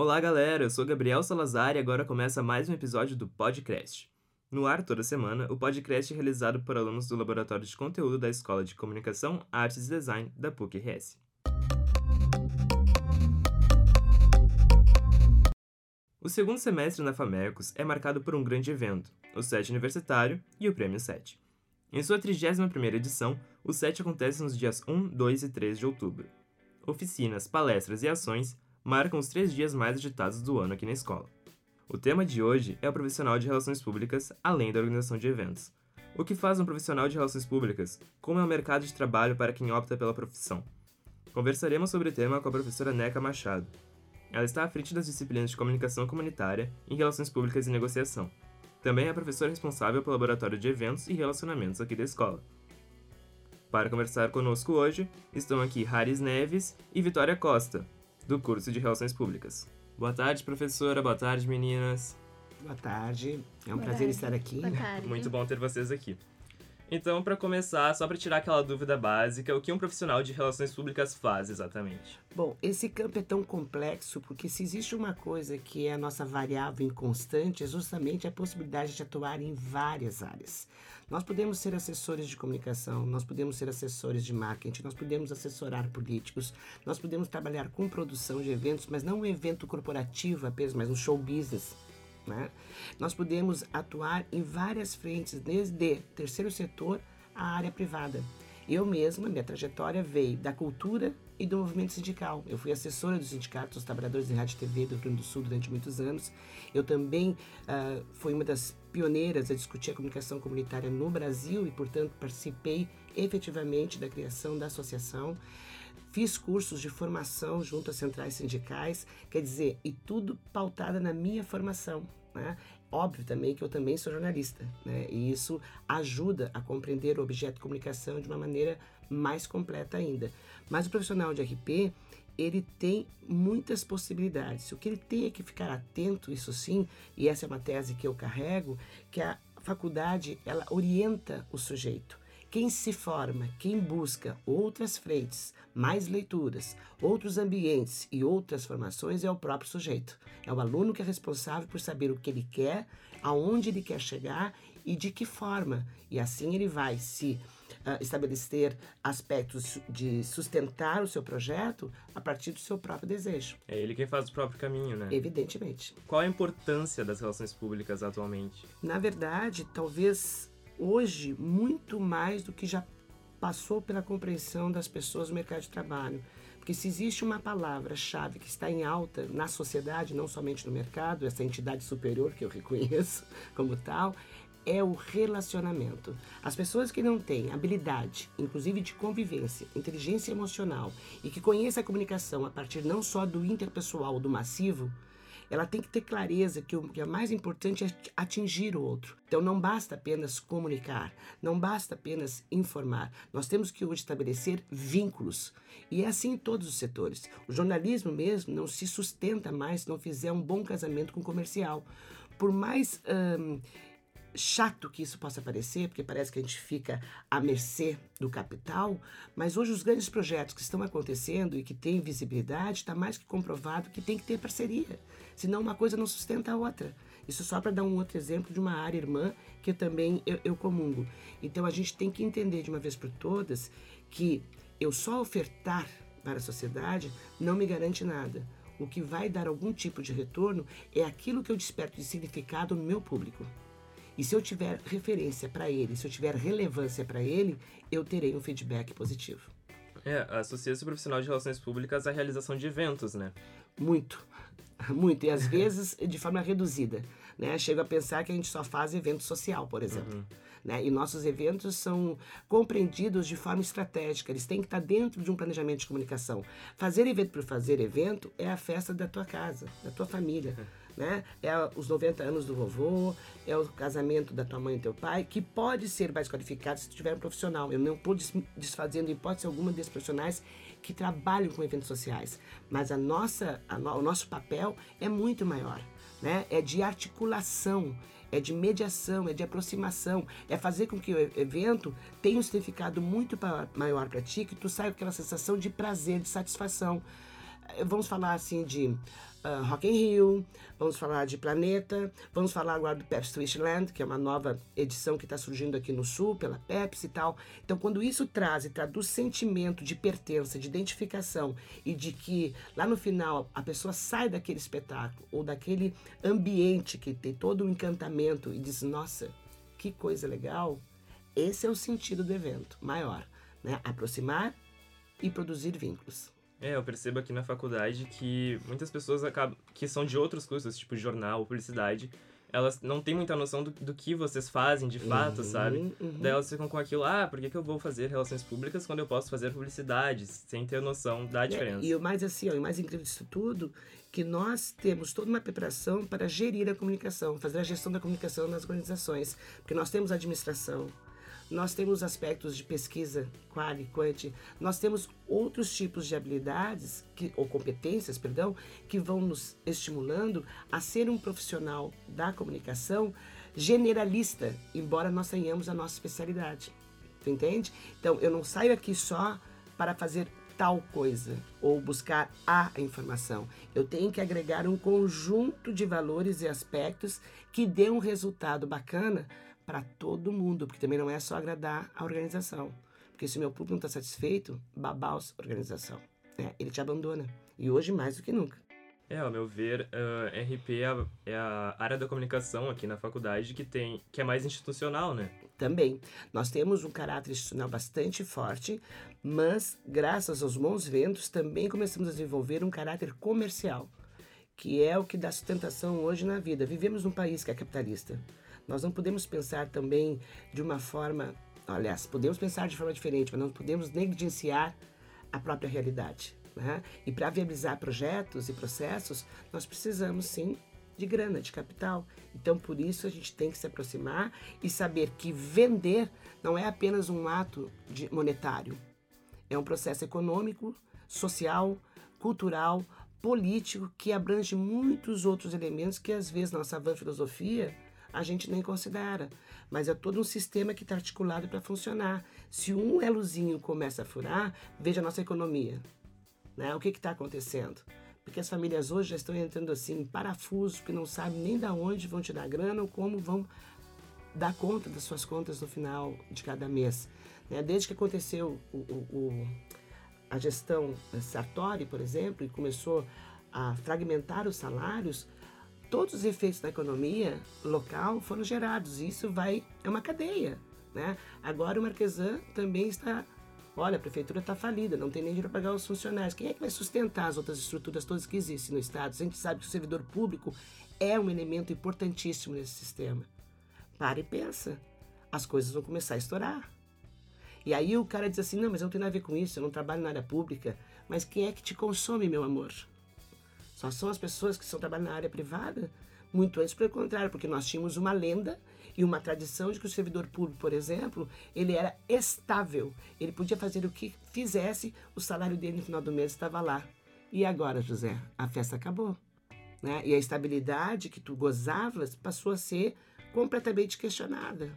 Olá, galera! Eu sou Gabriel Salazar e agora começa mais um episódio do Podcast. No ar toda semana, o podcast é realizado por alunos do Laboratório de Conteúdo da Escola de Comunicação, Artes e Design da PUC-RS. O segundo semestre na FAMECOS é marcado por um grande evento, o SET Universitário e o Prêmio SET. Em sua 31ª edição, o SET acontece nos dias 1, 2 e 3 de outubro. Oficinas, palestras e ações marcam os três dias mais agitados do ano aqui na escola. O tema de hoje é o profissional de relações públicas, além da organização de eventos. O que faz um profissional de relações públicas? Como é o mercado de trabalho para quem opta pela profissão? Conversaremos sobre o tema com a professora Neca Machado. Ela está à frente das disciplinas de comunicação comunitária em relações públicas e negociação. Também é professora responsável pelo laboratório de eventos e relacionamentos aqui da escola. Para conversar conosco hoje, estão aqui Haris Neves e Vitória Costa, do curso de Relações Públicas. Boa tarde, professora. Boa tarde, meninas. Boa tarde. É um Boa prazer tarde. estar aqui. Boa tarde. Muito bom ter vocês aqui. Então, para começar, só para tirar aquela dúvida básica, o que um profissional de relações públicas faz exatamente? Bom, esse campo é tão complexo porque se existe uma coisa que é a nossa variável inconstante, é justamente a possibilidade de atuar em várias áreas. Nós podemos ser assessores de comunicação, nós podemos ser assessores de marketing, nós podemos assessorar políticos, nós podemos trabalhar com produção de eventos, mas não um evento corporativo apenas, mas um show business. Né? Nós podemos atuar em várias frentes, desde terceiro setor à área privada. Eu mesma, minha trajetória veio da cultura e do movimento sindical. Eu fui assessora do Sindicato dos Trabalhadores de Rádio e TV do Rio Grande do Sul durante muitos anos. Eu também ah, fui uma das pioneiras a discutir a comunicação comunitária no Brasil e, portanto, participei efetivamente da criação da associação. Fiz cursos de formação junto às centrais sindicais, quer dizer, e tudo pautada na minha formação. Né? Óbvio também que eu também sou jornalista, né? e isso ajuda a compreender o objeto de comunicação de uma maneira mais completa ainda. Mas o profissional de RP, ele tem muitas possibilidades. O que ele tem é que ficar atento, isso sim, e essa é uma tese que eu carrego, que a faculdade ela orienta o sujeito. Quem se forma, quem busca outras frentes, mais leituras, outros ambientes e outras formações é o próprio sujeito. É o aluno que é responsável por saber o que ele quer, aonde ele quer chegar e de que forma. E assim ele vai se ah, estabelecer aspectos de sustentar o seu projeto a partir do seu próprio desejo, É ele quem faz o próprio caminho, né? evidentemente. Qual a importância das relações públicas atualmente? Na verdade, talvez hoje muito mais do que já passou pela compreensão das pessoas no mercado de trabalho. Porque se existe uma palavra-chave que está em alta na sociedade, não somente no mercado, essa entidade superior que eu reconheço como tal, é o relacionamento. As pessoas que não têm habilidade, inclusive de convivência, inteligência emocional e que conhecem a comunicação a partir não só do interpessoal, do massivo, ela tem que ter clareza que o que é mais importante é atingir o outro. Então não basta apenas comunicar, não basta apenas informar. Nós temos que hoje estabelecer vínculos. E é assim em todos os setores. O jornalismo mesmo não se sustenta mais se não fizer um bom casamento com o comercial. Por mais hum, chato que isso possa parecer, porque parece que a gente fica à mercê do capital, mas hoje os grandes projetos que estão acontecendo e que têm visibilidade, está mais que comprovado que tem que ter parceria, senão uma coisa não sustenta a outra. Isso só para dar um outro exemplo de uma área irmã que também eu, eu comungo. Então a gente tem que entender de uma vez por todas que eu só ofertar para a sociedade não me garante nada. O que vai dar algum tipo de retorno é aquilo que eu desperto de significado no meu público. E se eu tiver referência para ele, se eu tiver relevância para ele, eu terei um feedback positivo. É, associa-se profissional de relações públicas à realização de eventos, né? Muito, muito. E às vezes de forma reduzida. Né? Chego a pensar que a gente só faz evento social, por exemplo. Né? E nossos eventos são compreendidos de forma estratégica, eles têm que estar dentro de um planejamento de comunicação. Fazer evento por fazer evento é a festa da tua casa, da tua família. Né? É os 90 anos do vovô, é o casamento da tua mãe e teu pai, que pode ser mais qualificado se tiver um profissional. Eu não estou desfazendo hipótese alguma desses profissionais que trabalham com eventos sociais, mas a nossa, a no- o nosso papel é muito maior. Né? É de articulação, é de mediação, é de aproximação, é fazer com que o evento tenha um significado muito maior para ti, que tu saia com aquela sensação de prazer, de satisfação. Vamos falar assim de uh, Rock in Rio, vamos falar de Planeta, vamos falar agora do Pepsi Twistland, que é uma nova edição que está surgindo aqui no Sul, pela Pepsi e tal. Então, quando isso traz e traduz sentimento de pertença, de identificação e de que lá no final a pessoa sai daquele espetáculo ou daquele ambiente que tem todo o encantamento e diz: Nossa, que coisa legal. Esse é o sentido do evento maior, né? Aproximar e produzir vínculos. É, eu percebo aqui na faculdade que muitas pessoas acabam, que são de outros cursos, tipo jornal, publicidade, elas não têm muita noção do, do que vocês fazem de fato, uhum, sabe? Uhum. Daí elas ficam com aquilo, ah, por que, que eu vou fazer relações públicas quando eu posso fazer publicidade, sem ter noção da é, diferença. É, e o mais assim, ó, o mais incrível disso tudo, que nós temos toda uma preparação para gerir a comunicação, fazer a gestão da comunicação nas organizações, porque nós temos administração, nós temos aspectos de pesquisa, quali, quant, nós temos outros tipos de habilidades, que, ou competências, perdão, que vão nos estimulando a ser um profissional da comunicação generalista, embora nós tenhamos a nossa especialidade. Tu entende? Então, eu não saio aqui só para fazer tal coisa ou buscar a informação. Eu tenho que agregar um conjunto de valores e aspectos que dê um resultado bacana para todo mundo, porque também não é só agradar a organização. Porque se o meu público não está satisfeito, babaus organização. Né? Ele te abandona. E hoje mais do que nunca. É, ao meu ver, uh, RP é a, é a, área da comunicação aqui na faculdade que tem que é mais institucional, né? Também. Nós temos um caráter institucional bastante forte, mas graças aos bons ventos também começamos a desenvolver um caráter comercial, que é o que dá sustentação hoje na vida. Vivemos num país que é capitalista. Nós não podemos pensar também de uma forma, aliás, podemos pensar de forma diferente, mas não podemos negligenciar a própria realidade. Né? E para viabilizar projetos e processos, nós precisamos sim de grana, de capital. Então, por isso, a gente tem que se aproximar e saber que vender não é apenas um ato monetário. É um processo econômico, social, cultural, político, que abrange muitos outros elementos que, às vezes, nossa van filosofia a gente nem considera. Mas é todo um sistema que está articulado para funcionar. Se um elozinho começa a furar, veja a nossa economia. Né? O que está acontecendo? Porque as famílias hoje já estão entrando assim em parafuso, que não sabem nem da onde vão tirar grana ou como vão dar conta das suas contas no final de cada mês. Né? Desde que aconteceu o, o, o, a gestão Sartori, por exemplo, e começou a fragmentar os salários, todos os efeitos da economia local foram gerados. Isso vai é uma cadeia, né? Agora o Marquesan também está, olha, a prefeitura está falida, não tem nem dinheiro para pagar os funcionários. Quem é que vai sustentar as outras estruturas todas que existem no estado? A gente sabe que o servidor público é um elemento importantíssimo nesse sistema. Para e pensa, as coisas vão começar a estourar. E aí o cara diz assim: "Não, mas eu não tenho nada a ver com isso, eu não trabalho na área pública". Mas quem é que te consome, meu amor? Só são as pessoas que estão trabalhando na área privada? Muito antes, pelo contrário, porque nós tínhamos uma lenda e uma tradição de que o servidor público, por exemplo, ele era estável. Ele podia fazer o que fizesse, o salário dele no final do mês estava lá. E agora, José, a festa acabou. Né? E a estabilidade que tu gozavas passou a ser completamente questionada.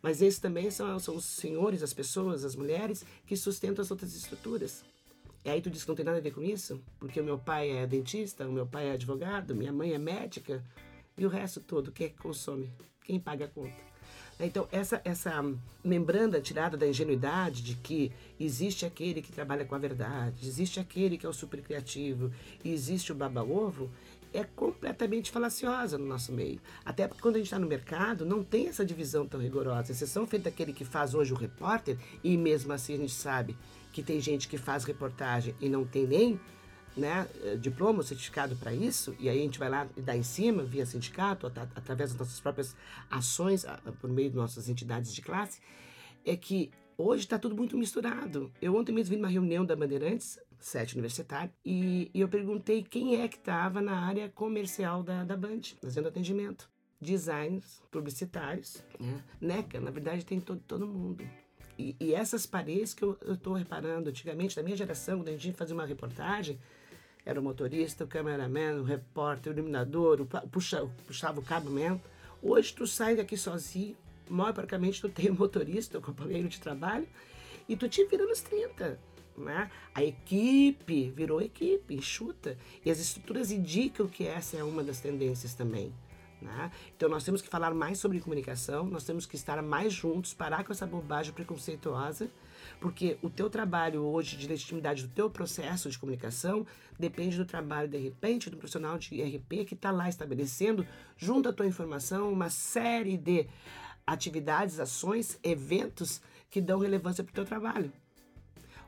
Mas esses também são, são os senhores, as pessoas, as mulheres que sustentam as outras estruturas. E aí tu diz que não tem nada a ver com isso? Porque o meu pai é dentista, o meu pai é advogado, minha mãe é médica, e o resto todo, quem é que consome? Quem paga a conta? Então, essa, essa membrana tirada da ingenuidade de que existe aquele que trabalha com a verdade, existe aquele que é o super criativo, existe o baba-ovo, é completamente falaciosa no nosso meio. Até porque quando a gente está no mercado, não tem essa divisão tão rigorosa. Exceção feita daquele que faz hoje o repórter, e mesmo assim a gente sabe que tem gente que faz reportagem e não tem nem né, diploma ou certificado para isso, e aí a gente vai lá e dá em cima, via sindicato, at através das nossas próprias ações, por meio de nossas entidades de classe, é que hoje está tudo muito misturado. Eu ontem mesmo vim numa reunião da Bandeirantes, sete universitário, e, e eu perguntei quem é que estava na área comercial da, da Band, fazendo atendimento. Designers, publicitários, né? NECA, na verdade tem todo, todo mundo. E, e essas paredes que eu estou reparando, antigamente, da minha geração, quando a gente fazia uma reportagem, era o motorista, o cameraman, o repórter, o iluminador, o puxa, puxava o cabo mesmo. Hoje tu sai daqui sozinho, maior praticamente tu tem o motorista, o companheiro de trabalho, e tu te vira nos 30. Né? A equipe virou equipe, enxuta. E as estruturas indicam que essa é uma das tendências também. Né? Então nós temos que falar mais sobre comunicação, nós temos que estar mais juntos, parar com essa bobagem preconceituosa, porque o teu trabalho hoje de legitimidade do teu processo de comunicação depende do trabalho, de repente, do profissional de RP que está lá estabelecendo, junto à tua informação, uma série de atividades, ações, eventos que dão relevância para o teu trabalho.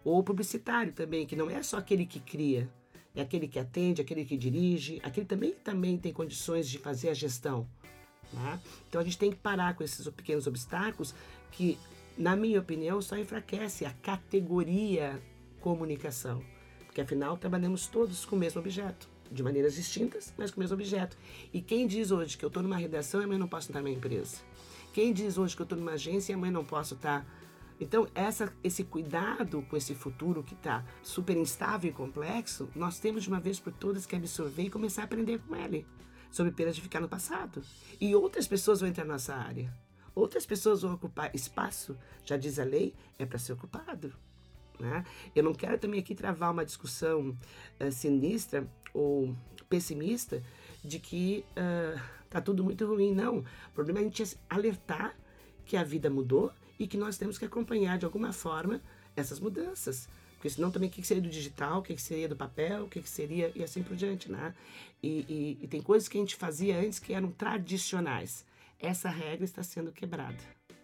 Ou publicitário também, que não é só aquele que cria, é aquele que atende, aquele que dirige, aquele também também tem condições de fazer a gestão. Né? Então a gente tem que parar com esses pequenos obstáculos que, na minha opinião, só enfraquece a categoria comunicação, porque afinal trabalhamos todos com o mesmo objeto, de maneiras distintas, mas com o mesmo objeto. E quem diz hoje que eu estou numa redação e amanhã não posso estar na minha empresa? Quem diz hoje que eu estou numa agência e amanhã não posso estar então, essa, esse cuidado com esse futuro que está super instável e complexo, nós temos de uma vez por todas que absorver e começar a aprender com ele, sob pena de ficar no passado. E outras pessoas vão entrar na nossa área. Outras pessoas vão ocupar espaço, já diz a lei, é para ser ocupado. Né? Eu não quero também aqui travar uma discussão uh, sinistra ou pessimista de que uh, tudo muito ruim. Não. O problema é a gente alertar que a vida mudou e que nós temos que acompanhar de alguma forma essas mudanças. Porque senão também o que seria do digital, o que seria do papel, o que seria e assim por diante, né? E, e, e tem coisas que a gente fazia antes que eram tradicionais. Essa regra está sendo quebrada.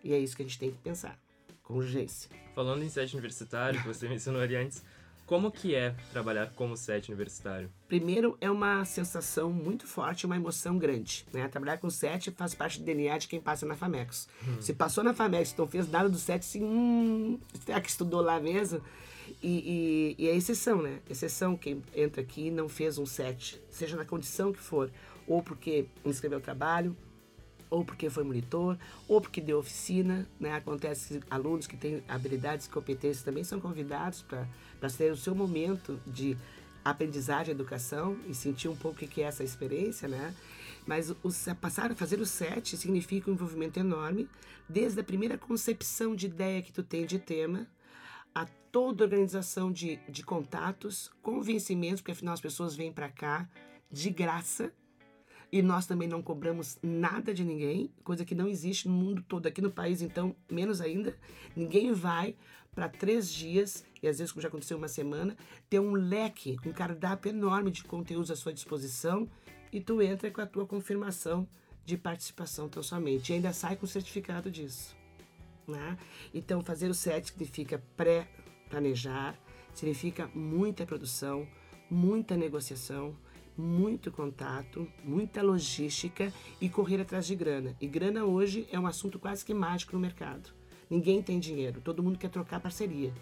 E é isso que a gente tem que pensar, com urgência. Falando em site universitário, que você mencionou ali antes, como que é trabalhar como set universitário? Primeiro, é uma sensação muito forte, uma emoção grande. Né? Trabalhar com set faz parte do DNA de quem passa na FAMEX. Hum. Se passou na FAMEX, então fez nada do set, assim, hum, será que estudou lá mesmo? E, e, e é exceção, né? Exceção quem entra aqui e não fez um set, seja na condição que for, ou porque inscreveu o trabalho, ou porque foi monitor, ou porque deu oficina. Né? Acontece que alunos que têm habilidades e competências também são convidados para ter o seu momento de aprendizagem, educação e sentir um pouco o que é essa experiência, né? Mas o, passar a fazer o set significa um envolvimento enorme, desde a primeira concepção de ideia que tu tem de tema, a toda organização de, de contatos, convencimentos, porque afinal as pessoas vêm para cá de graça, e nós também não cobramos nada de ninguém, coisa que não existe no mundo todo. Aqui no país, então, menos ainda. Ninguém vai para três dias, e às vezes, como já aconteceu uma semana, ter um leque, um cardápio enorme de conteúdos à sua disposição e tu entra com a tua confirmação de participação tão somente. E ainda sai com certificado disso. Né? Então, fazer o set significa pré-planejar, significa muita produção, muita negociação, muito contato, muita logística e correr atrás de grana. E grana hoje é um assunto quase que mágico no mercado. Ninguém tem dinheiro, todo mundo quer trocar parceria.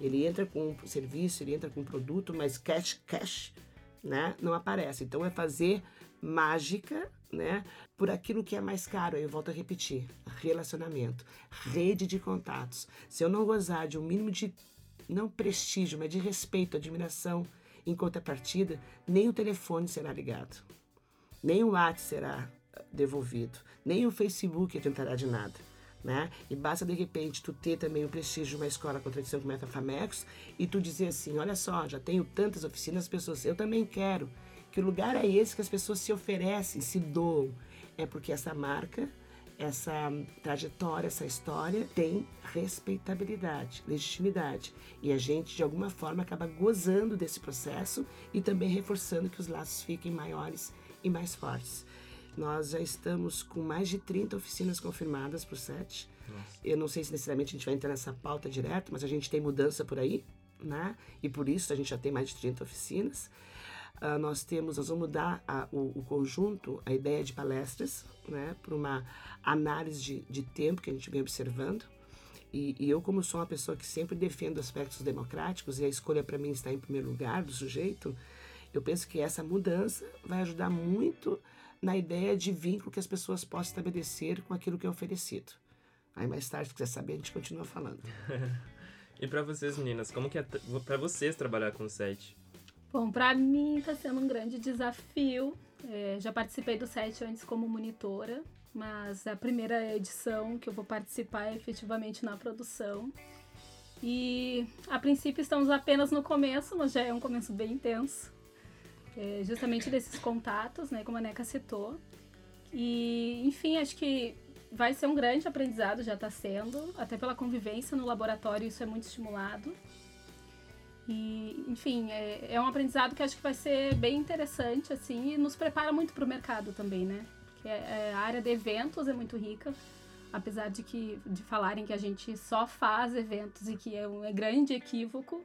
Ele entra com um serviço, ele entra com um produto, mas cash, cash, né, não aparece. Então é fazer mágica, né, por aquilo que é mais caro. Eu volto a repetir: relacionamento, rede de contatos. Se eu não gozar de um mínimo de não prestígio, mas de respeito, admiração, em contrapartida, nem o telefone será ligado, nem o WhatsApp será eh, devolvido, nem o Facebook adiantará de nada. Né? E basta de repente tu ter também o prestígio de uma escola com tradição como a FAMEX e tu dizer assim, olha só, já tenho tantas oficinas, as pessoas, eu também quero. Que o lugar é esse que as pessoas se oferecem, se doam. É porque essa marca essa trajetória, essa história tem respeitabilidade, legitimidade. E a gente, de alguma forma, acaba gozando desse processo e também reforçando que os laços fiquem maiores e mais fortes. Nós já estamos com mais de 30 oficinas confirmadas para o SET. Eu não sei se necessariamente a gente vai entrar nessa pauta direto, mas a gente tem mudança por aí, né? E por isso a gente já tem mais de 30 oficinas. Uh, nós temos, nós vamos mudar a, o, o, conjunto, a ideia de palestras, né, para uma análise de, de, tempo que a gente vem observando. E, e, eu, como sou uma pessoa que sempre defendo aspectos democráticos e a escolha para mim está em primeiro lugar do sujeito, eu penso que essa mudança vai ajudar muito na ideia de vínculo que as pessoas possam estabelecer com aquilo que é oferecido. Aí mais tarde, se quiser saber, a gente continua falando. e para vocês, meninas, como que é para vocês trabalhar com o site? Bom, para mim está sendo um grande desafio. É, já participei do site antes como monitora, mas a primeira edição que eu vou participar é efetivamente na produção. E a princípio estamos apenas no começo, mas já é um começo bem intenso. É, justamente desses contatos, né, como a Neca citou. E, enfim, acho que vai ser um grande aprendizado, já está sendo, até pela convivência no laboratório, isso é muito estimulado. E, enfim, é, é um aprendizado que acho que vai ser bem interessante, assim, e nos prepara muito para o mercado também, né? Porque é, a área de eventos é muito rica, apesar de que de falarem que a gente só faz eventos e que é um é grande equívoco.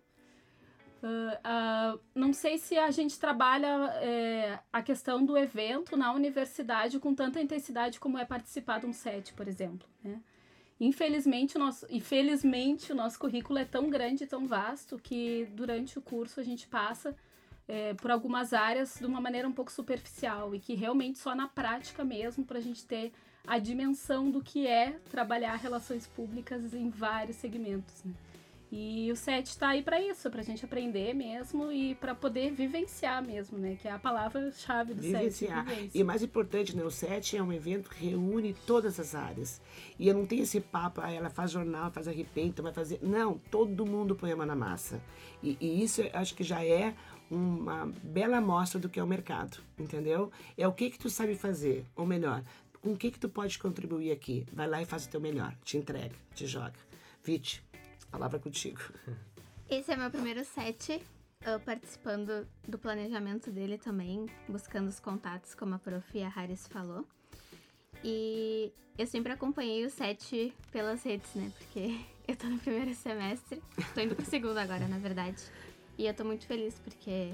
Uh, uh, não sei se a gente trabalha é, a questão do evento na universidade com tanta intensidade como é participar de um set, por exemplo. Né? Infelizmente, o nosso, infelizmente, o nosso currículo é tão grande e tão vasto que durante o curso a gente passa é, por algumas áreas de uma maneira um pouco superficial e que realmente só na prática mesmo para a gente ter a dimensão do que é trabalhar relações públicas em vários segmentos. Né? E o SET está aí para isso, para a gente aprender mesmo e para poder vivenciar mesmo, né? Que é a palavra-chave do vivenciar. SET. E mais importante, né? O SET é um evento que reúne todas as áreas. E eu não tenho esse papo, ah, ela faz jornal, faz arrepento, vai fazer. Não, todo mundo põe a mão na massa. E, e isso acho que já é uma bela amostra do que é o mercado, entendeu? É o que que tu sabe fazer, ou melhor, com o que que tu pode contribuir aqui. Vai lá e faz o teu melhor, te entrega, te joga. Vite, palavra contigo. Esse é meu primeiro set, eu participando do planejamento dele também, buscando os contatos, como a prof. Harris falou. E eu sempre acompanhei o set pelas redes, né? Porque eu tô no primeiro semestre, tô indo pro segundo agora, na verdade. E eu tô muito feliz porque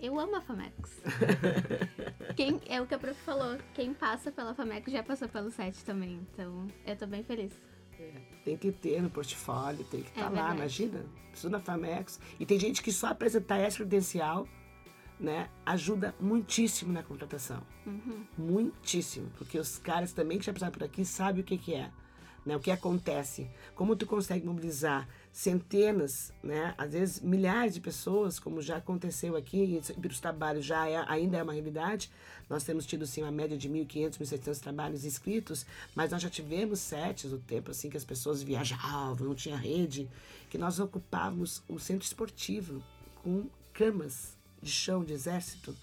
eu amo a Famex. quem, é o que a prof falou, quem passa pela Famex já passou pelo set também. Então eu tô bem feliz. Tem que ter no portfólio, tem que estar É tá lá, imagina. Estuda na Famex. E tem gente que só apresentar essa credencial né, ajuda muitíssimo na contratação. Uhum. Muitíssimo. Porque os caras também que já passaram por aqui sabem o que, que é. Né, o que acontece, como tu consegue mobilizar centenas, né, às vezes milhares de pessoas, como já aconteceu aqui, e os trabalhos já é, ainda é uma realidade. Nós temos tido sim uma média de 1.500, 1.700 trabalhos inscritos, mas nós já tivemos sets do tempo assim que as pessoas viajavam, não tinha rede, que nós ocupávamos o centro esportivo com camas de chão de exército,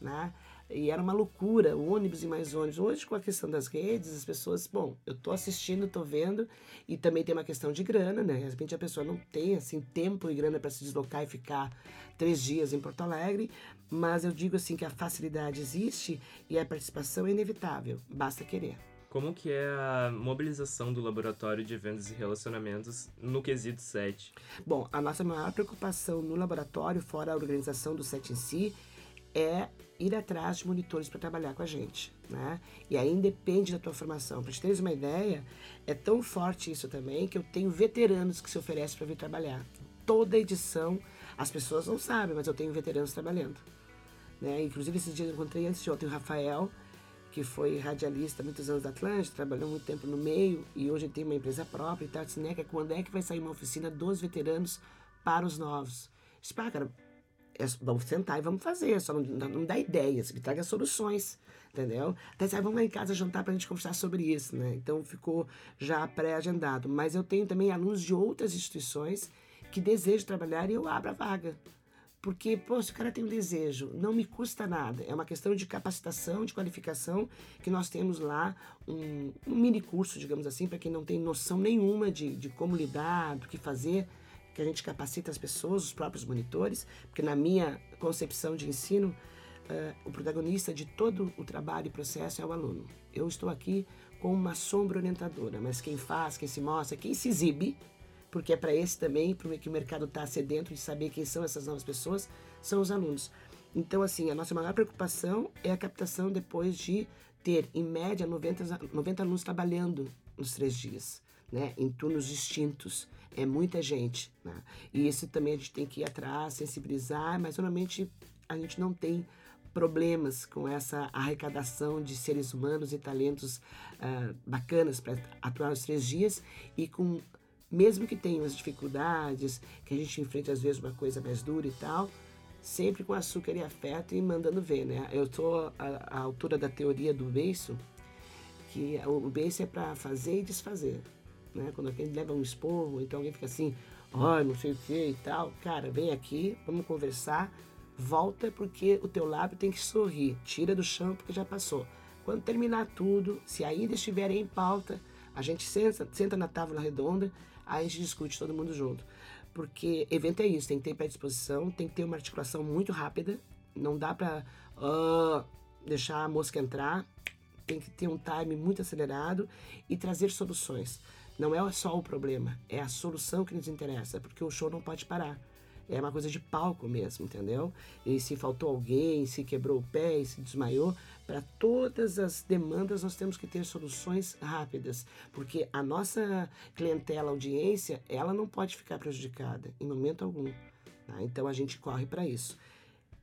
né? E era uma loucura, ônibus e mais ônibus. Hoje, com a questão das redes, as pessoas, bom, eu tô assistindo, tô vendo, e também tem uma questão de grana, né? De repente a pessoa não tem, assim, tempo e grana para se deslocar e ficar três dias em Porto Alegre, mas eu digo, assim, que a facilidade existe e a participação é inevitável, basta querer. Como que é a mobilização do laboratório de eventos e relacionamentos no quesito 7? Bom, a nossa maior preocupação no laboratório, fora a organização do set em si, é ir atrás de monitores para trabalhar com a gente, né? E aí depende da tua formação. Para te teres uma ideia, é tão forte isso também que eu tenho veteranos que se oferecem para vir trabalhar. Toda edição, as pessoas não sabem, mas eu tenho veteranos trabalhando. Né? Inclusive, esses dias eu encontrei antes de ontem o Rafael, que foi radialista muitos anos da Atlântica, trabalhou muito tempo no meio e hoje tem uma empresa própria e tal. Disse, né, quando é que vai sair uma oficina dos veteranos para os novos? Disse, pá, cara, é, vamos sentar e vamos fazer, só não, não, não dá ideias, me traga soluções, entendeu? Até assim, ah, vamos lá em casa jantar pra gente conversar sobre isso, né? Então ficou já pré-agendado. Mas eu tenho também alunos de outras instituições que desejam trabalhar e eu abro a vaga. Porque, pô, se o cara tem um desejo, não me custa nada. É uma questão de capacitação, de qualificação, que nós temos lá um, um mini curso, digamos assim, para quem não tem noção nenhuma de, de como lidar, do que fazer, que a gente capacita as pessoas, os próprios monitores, porque na minha concepção de ensino, eh, o protagonista de todo o trabalho e processo é o aluno. Eu estou aqui como uma sombra orientadora, mas quem faz, quem se mostra, quem se exibe, porque é para esse também, para que o mercado está sedento de saber quem são essas novas pessoas, são os alunos. Então, assim, a nossa maior preocupação é a captação depois de ter, em média, 90, 90 alunos trabalhando nos três dias, né? Em turnos distintos. É muita gente, né? E isso também a gente tem que ir atrás, sensibilizar, mas normalmente a gente não tem problemas com essa arrecadação de seres humanos e talentos ah, bacanas para atuar nos três dias e com mesmo que tenham as dificuldades, que a gente enfrente às vezes uma coisa mais dura e tal, sempre com açúcar e afeto e mandando ver, né? Eu sou a, a autora da teoria do beiço, que o beiço é para fazer e desfazer, né? Quando alguém leva um esporro, então alguém fica assim, ai, não sei o que e tal. Cara, vem aqui, vamos conversar, volta porque o teu lábio tem que sorrir. Tira do chão porque já passou. Quando terminar tudo, se ainda estiver em pauta, a gente senta, senta na tábua redonda, aí a gente discute todo mundo junto. Porque evento é isso, tem que ter predisposição, tem que ter uma articulação muito rápida, não dá pra uh, deixar a mosca entrar, tem que ter um time muito acelerado e trazer soluções. Não é só o problema, é a solução que nos interessa, porque o show não pode parar. É uma coisa de palco mesmo, entendeu? E se faltou alguém, se quebrou o pé se desmaiou, para todas as demandas nós temos que ter soluções rápidas, porque a nossa clientela, audiência, ela não pode ficar prejudicada em momento algum. Tá? Então a gente corre para isso.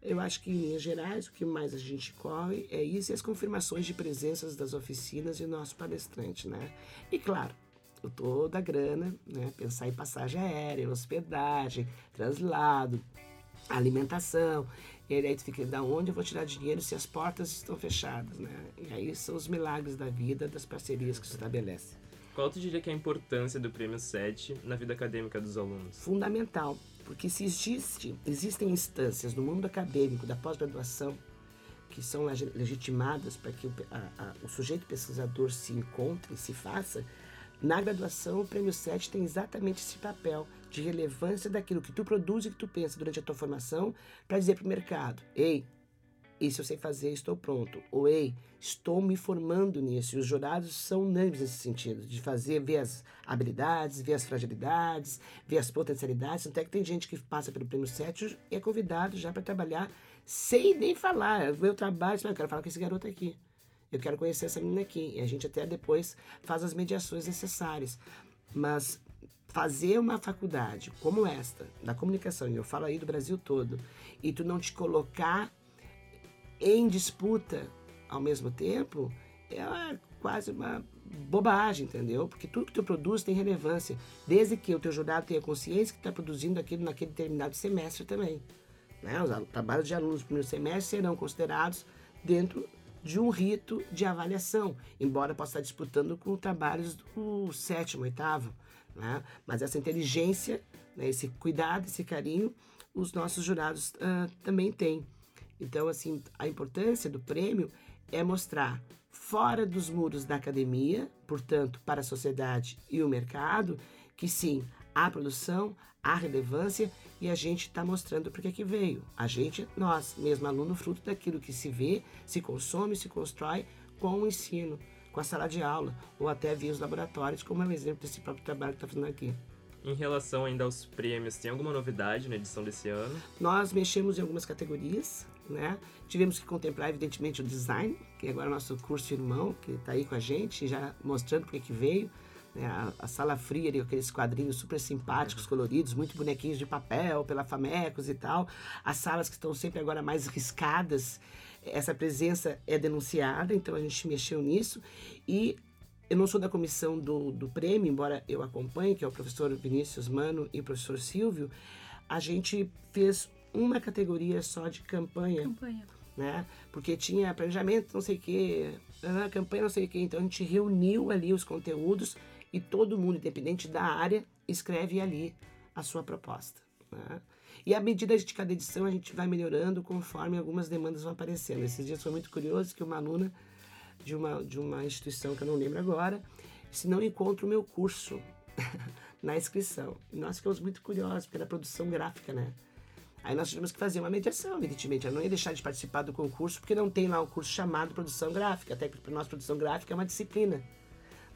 Eu acho que, em linhas gerais, o que mais a gente corre é isso e as confirmações de presenças das oficinas e nosso palestrante, né? E claro, toda a grana, né? Pensar em passagem aérea, hospedagem, translado, alimentação. E aí tu fica, da onde eu vou tirar dinheiro se as portas estão fechadas, né? E aí são os milagres da vida, das parcerias que se estabelece. Qual tu diria que é a importância do Prêmio 7 na vida acadêmica dos alunos? Fundamental. Porque se existe, existem instâncias no mundo acadêmico da pós-graduação que são legitimadas para que o, a, a, o sujeito pesquisador se encontre, se faça, na graduação o Prêmio 7 tem exatamente esse papel de relevância daquilo que tu produz e que tu pensa durante a tua formação para dizer para o mercado, ei, isso eu sei fazer, estou pronto. Ou, ei, estou me formando nisso. E os jurados são unânimes nesse sentido, de fazer, ver as habilidades, ver as fragilidades, ver as potencialidades. Até que tem gente que passa pelo Prêmio 7 e é convidado já para trabalhar sem nem falar. O trabalho, eu quero falar com esse garoto aqui. Eu quero conhecer essa menina aqui. E a gente até depois faz as mediações necessárias. Mas fazer uma faculdade como esta, da comunicação, e eu falo aí do Brasil todo, e tu não te colocar em disputa ao mesmo tempo, é quase uma bobagem, entendeu? Porque tudo que tu produz tem relevância, desde que o teu jurado tenha consciência que está produzindo aquilo naquele determinado semestre também. Né? Os trabalhos de alunos do primeiro semestre serão considerados dentro de um rito de avaliação, embora possa estar disputando com trabalhos do sétimo, oitavo. Né? Mas essa inteligência, né, esse cuidado, esse carinho, os nossos jurados uh, também têm. Então, assim, a importância do prêmio é mostrar fora dos muros da academia, portanto, para a sociedade e o mercado, que sim, há produção, há relevância e a gente está mostrando porque que veio. A gente, nós, mesmo aluno, fruto daquilo que se vê, se consome, se constrói com o ensino, com a sala de aula ou até via os laboratórios, como é o exemplo desse próprio trabalho que está fazendo aqui. Em relação ainda aos prêmios, tem alguma novidade na edição desse ano? Nós mexemos em algumas categorias, né? Tivemos que contemplar, evidentemente, o design, que agora é o nosso curso irmão, que está aí com a gente, já mostrando porque que veio. Né? A, a, sala fria, ali, aqueles quadrinhos super simpáticos, uhum. coloridos, muito bonequinhos de papel, pela Famecos e tal. As salas que estão sempre agora mais riscadas, essa presença é denunciada, então a gente mexeu nisso. E eu não sou da comissão do, do prêmio, embora eu acompanhe, que é o professor Vinícius Mano e o professor Silvio, a gente fez uma categoria só de campanha. Campanha. Né? Porque tinha planejamento, não sei o quê, campanha, não sei o quê. Então a gente reuniu ali os conteúdos e todo mundo, independente da área, escreve ali a sua proposta. Né? E à medida de cada edição a gente vai melhorando conforme algumas demandas vão aparecendo. Esses dias foi muito curioso que uma aluna de uma, de uma instituição que eu não lembro agora, se não encontro o meu curso na inscrição. E nós ficamos muito curiosos pela produção gráfica, né? Aí nós tivemos que fazer uma mediação, evidentemente. Eu não ia deixar de participar do concurso porque não tem lá um curso chamado produção gráfica. Até que para nós produção gráfica é uma disciplina,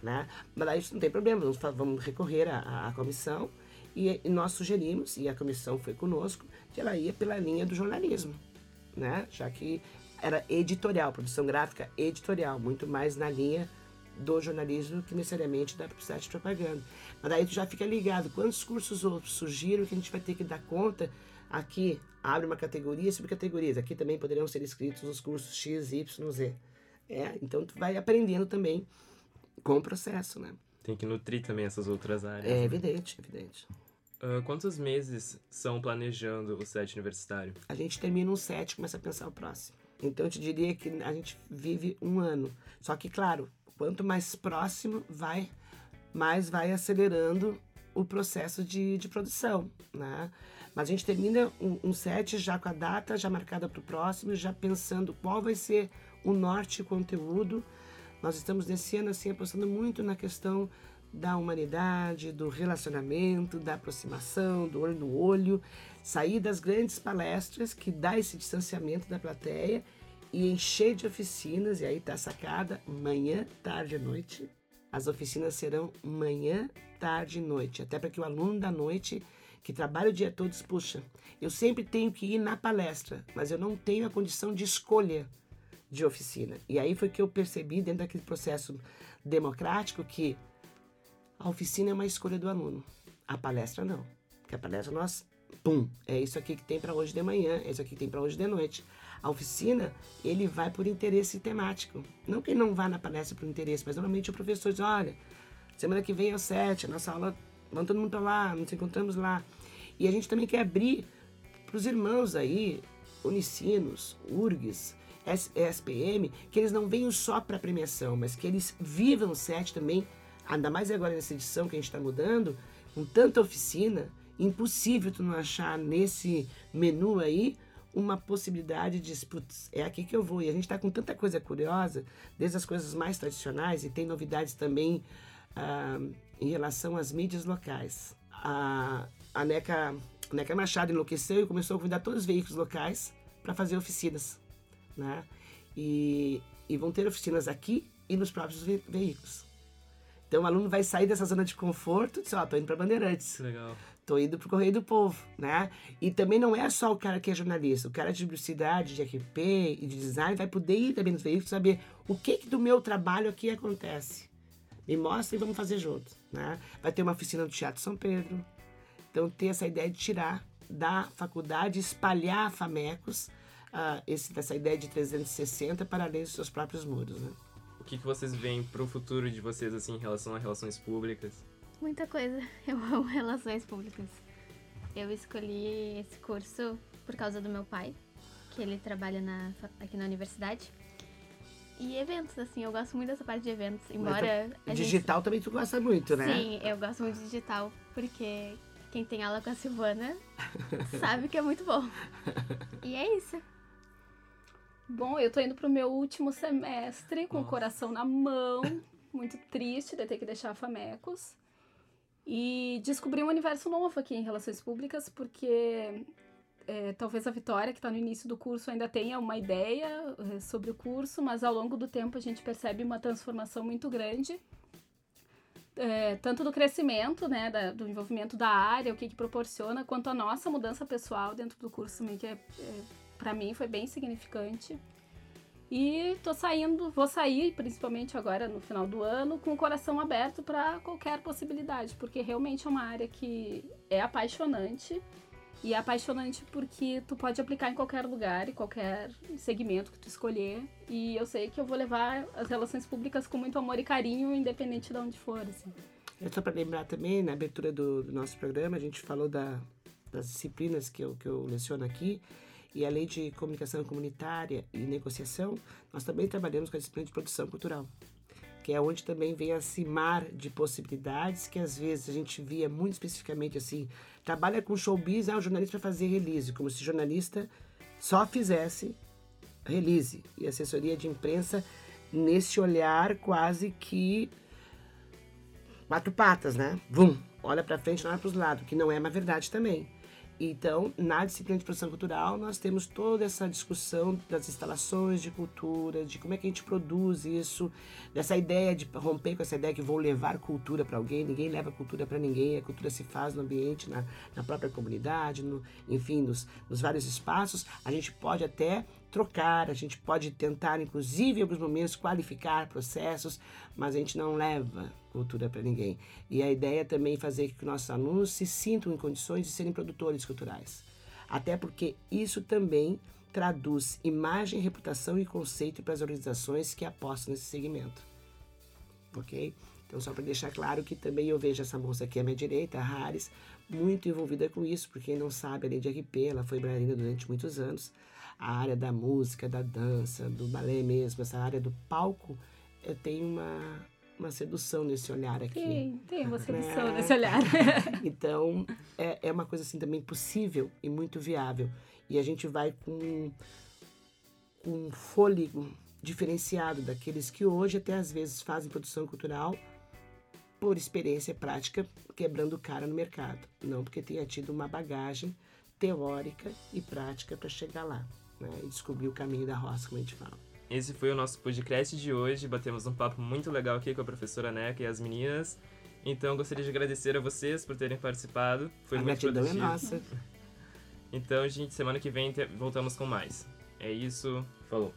né? Mas aí isso não tem problema, vamos, vamos recorrer à, à comissão e, e, nós sugerimos, e a comissão foi conosco, que ela ia pela linha do jornalismo, né? Já que era editorial, produção gráfica editorial, muito mais na linha do jornalismo que necessariamente da publicidade de propaganda. Mas daí tu já fica ligado, quantos cursos outros surgiram que a gente vai ter que dar conta aqui, abre uma categoria, subcategorias, aqui também poderiam ser escritos os cursos X, Y, Z. É, então tu vai aprendendo também com o processo, né? Tem que nutrir também essas outras áreas. É né? evidente, evidente. Uh, quantos meses são planejando o set universitário? A gente termina um set e começa a pensar o próximo. Então eu te diria que a gente vive um ano. Só que, claro, quanto mais próximo vai, mais vai acelerando o processo de, de produção, né? Mas a gente termina um, um set já com a data já marcada para o próximo, já pensando qual vai ser o norte conteúdo. Nós estamos nesse ano assim apostando muito na questão da humanidade, do relacionamento, da aproximação, do olho no olho, sair das grandes palestras que dá esse distanciamento da plateia e encher de oficinas, e aí tá sacada, manhã, tarde e noite. As oficinas serão manhã, tarde e noite, até para que o aluno da noite que trabalha o dia todo, puxa, eu sempre tenho que ir na palestra, mas eu não tenho a condição de escolha de oficina. E aí foi que eu percebi, dentro daquele processo democrático, que a oficina é uma escolha do aluno, a palestra não. Porque a palestra nós, pum, é isso aqui que tem para hoje de manhã, é isso aqui que tem para hoje de noite. A oficina, ele vai por interesse temático. Não que ele não vá na palestra por interesse, mas normalmente o professor diz, olha, semana que vem é o sete, a nossa aula Vamos todo mundo para lá, nos encontramos lá. E a gente também quer abrir para os irmãos aí, Unicinos, URGS, SPM, que eles não venham só para premiação, mas que eles vivam o set também, ainda mais agora nessa edição que a gente está mudando, com tanta oficina, impossível tu não achar nesse menu aí uma possibilidade de, putz, é aqui que eu vou. E a gente está com tanta coisa curiosa, desde as coisas mais tradicionais, e tem novidades também ah, em relação às mídias locais. A, a, NECA, a NECA Machado enlouqueceu e começou a convidar todos os veículos locais para fazer oficinas. Né? E, e vão ter oficinas aqui e nos próprios ve veículos. Então o aluno vai sair dessa zona de conforto e diz, ó, oh, tô indo para Bandeirantes. Legal. Tô indo pro Correio do Povo, né? E também não é só o cara que é jornalista, o cara de publicidade, de RP e de design vai poder ir também nos veículos saber o que, que do meu trabalho aqui acontece. Me mostra e vamos fazer junto. Né? Vai ter uma oficina do Teatro São Pedro. Então, ter essa ideia de tirar da faculdade, espalhar famecos, uh, esse, essa ideia de 360 para além dos seus próprios muros. Né? O que, que vocês veem para o futuro de vocês assim, em relação a relações públicas? Muita coisa. Eu amo relações públicas. Eu escolhi esse curso por causa do meu pai, que ele trabalha na, aqui na universidade. E eventos, assim, eu gosto muito dessa parte de eventos. Embora. Digital gente... também tu gosta muito, né? Sim, eu gosto muito de digital, porque quem tem aula com a Silvana sabe que é muito bom. E é isso. Bom, eu tô indo pro meu último semestre com Nossa. o coração na mão, muito triste de ter que deixar a Famecos. E descobri um universo novo aqui em relações públicas, porque é, talvez a Vitória, que está no início do curso, ainda tenha uma ideia é, sobre o curso, mas ao longo do tempo a gente percebe uma transformação muito grande, é, tanto do crescimento, né, da, do envolvimento da área, o que, que proporciona, quanto a nossa mudança pessoal dentro do curso também, que é, é para mim foi bem significante. E tô saindo, vou sair, principalmente agora no final do ano, com o coração aberto para qualquer possibilidade, porque realmente é uma área que é apaixonante e é apaixonante porque tu pode aplicar em qualquer lugar, em qualquer segmento que tu escolher. E eu sei que eu vou levar as relações públicas com muito amor e carinho, independente de onde for, assim. É só para lembrar também, na abertura do, do, nosso programa, a gente falou da, das disciplinas que eu, que eu leciono aqui. E a lei de comunicação comunitária e negociação, nós também trabalhamos com a disciplina de produção cultural que é onde também vem esse mar de possibilidades que às vezes a gente via muito especificamente assim, trabalha com showbiz, ah, um jornalista para fazer release, como se jornalista só fizesse release e assessoria de imprensa nesse olhar quase que quatro patas, né? Vum, olha para frente, não olha para os lados, que não é uma verdade também. Então, na disciplina de produção cultural, nós temos toda essa discussão das instalações de cultura, de como é que a gente produz isso, dessa ideia de romper com essa ideia que vou levar cultura para alguém. Ninguém leva cultura para ninguém, a cultura se faz no ambiente, na, na própria comunidade, no, enfim, nos, nos vários espaços. A gente pode até trocar, a gente pode tentar, inclusive, em alguns momentos, qualificar processos, mas a gente não leva cultura para ninguém. E a ideia é também fazer que nossos alunos se sintam em condições de serem produtores culturais. Até porque isso também traduz imagem, reputação e conceito para as organizações que apostam nesse segmento. Ok? Então, só para deixar claro que também eu vejo essa moça aqui à minha direita, a Haris, muito envolvida com isso, porque quem não sabe, além de RP, ela foi bailarina durante muitos anos. A área da música, da dança, do balé mesmo, essa área do palco, eu tenho uma uma sedução nesse olhar aqui. Tem, tem uma sedução É. nesse olhar. Então, é, é uma coisa assim também possível e muito viável. E a gente vai com, com um fôlego diferenciado daqueles que hoje até às vezes fazem produção cultural por experiência prática, quebrando cara no mercado. Não porque tenha tido uma bagagem teórica e prática para chegar lá. Né? E descobrir o caminho da roça, como a gente fala. Esse foi o nosso podcast de hoje. Batemos um papo muito legal aqui com a professora Neca e as meninas. Então, gostaria de agradecer a vocês por terem participado. Foi a muito gratidão é produtivo. nossa. Então, gente, semana que vem voltamos com mais. É isso. Falou.